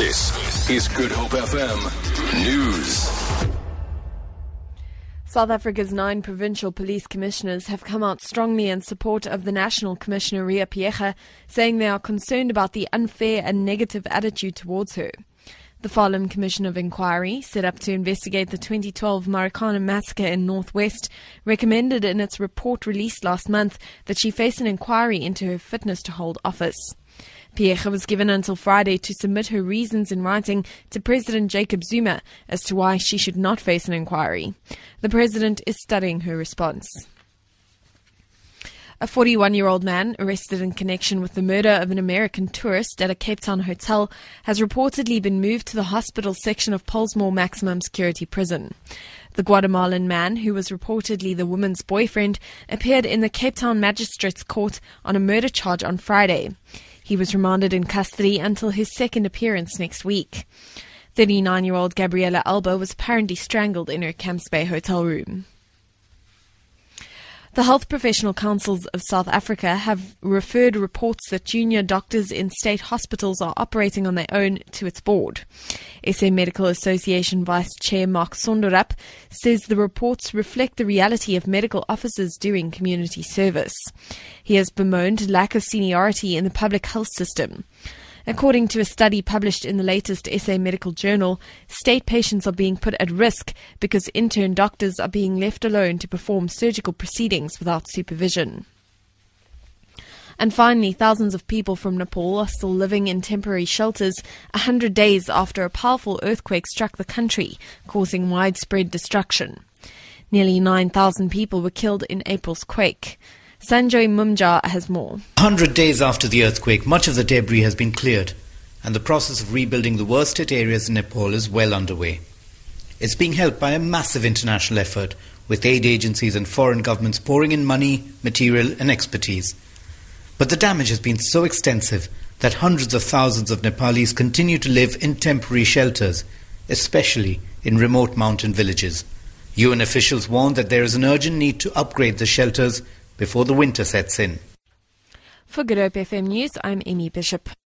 This is Good Hope FM News. South Africa's nine provincial police commissioners have come out strongly in support of the National Commissioner Riah Phiyega, saying they are concerned about the unfair and negative attitude towards her. The Farlam Commission of Inquiry, set up to investigate the 2012 Marikana massacre in Northwest, recommended in its report released last month that she face an inquiry into her fitness to hold office. Phiyega was given until Friday to submit her reasons in writing to President Jacob Zuma as to why she should not face an inquiry. The president is studying her response. A 41 year old man arrested in connection with the murder of an American tourist at a Cape Town hotel has reportedly been moved to the hospital section of Pollsmoor Maximum Security Prison. The Guatemalan man, who was reportedly the woman's boyfriend, appeared in the Cape Town Magistrates Court on a murder charge on Friday. He was remanded in custody until his second appearance next week. 39 year old Gabriela Alba was apparently strangled in her Camps Bay hotel room. The Health Professional Councils of South Africa have referred reports that junior doctors in state hospitals are operating on their own to its board. SA Medical Association Vice Chair Mark Sonderup says the reports reflect the reality of medical officers doing community service. He has bemoaned lack of seniority in the public health system. According to a study published in the latest SA Medical Journal, state patients are being put at risk because intern doctors are being left alone to perform surgical proceedings without supervision. And finally, thousands of people from Nepal are still living in temporary shelters a hundred days after a powerful earthquake struck the country, causing widespread destruction. Nearly 9,000 people were killed in April's quake. Sanjoy Majumder has more. 100 days after the earthquake, much of the debris has been cleared, and the process of rebuilding the worst hit areas in Nepal is well underway. It's being helped by a massive international effort, with aid agencies and foreign governments pouring in money, material, and expertise. But the damage has been so extensive that hundreds of thousands of Nepalis continue to live in temporary shelters, especially in remote mountain villages. UN officials warn that there is an urgent need to upgrade the shelters before the winter sets in. For Good Hope FM News, I'm Amy Bishop.